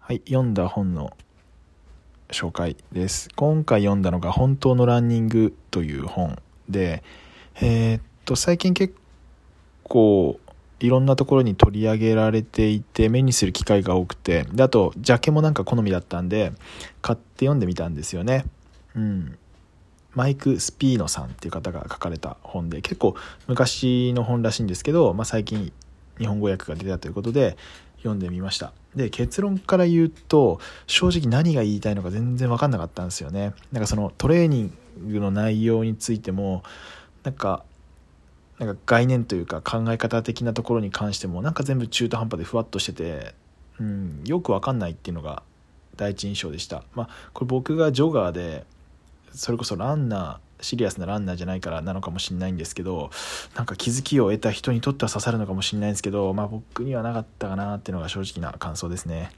はい、読んだ本の紹介です。今回読んだのが本当のランニングという本で、えーっと、最近結構いろんなところに取り上げられていて目にする機会が多くて、であと、ジャケもなんか好みだったんで、買って読んでみたんですよね。うん。マイク・スピーノさんっていう方が書かれた本で、結構昔の本らしいんですけど、まあ、最近日本語訳が出たということで読んでみました。で結論から言うと正直何が言いたいのか全然分かんなかったんですよね。なんかそのトレーニングの内容についてもなんかなんか概念というか考え方的なところに関してもなんか全部中途半端でふわっとしてて、うん、よく分かんないっていうのが第一印象でした。まあこれ僕がジョガーでそれこそランナーシリアスなランナーじゃないからなのかもしれないんですけどなんか気づきを得た人にとっては刺さるのかもしれないんですけど、まあ、僕にはなかったかなっていうのが正直な感想ですね。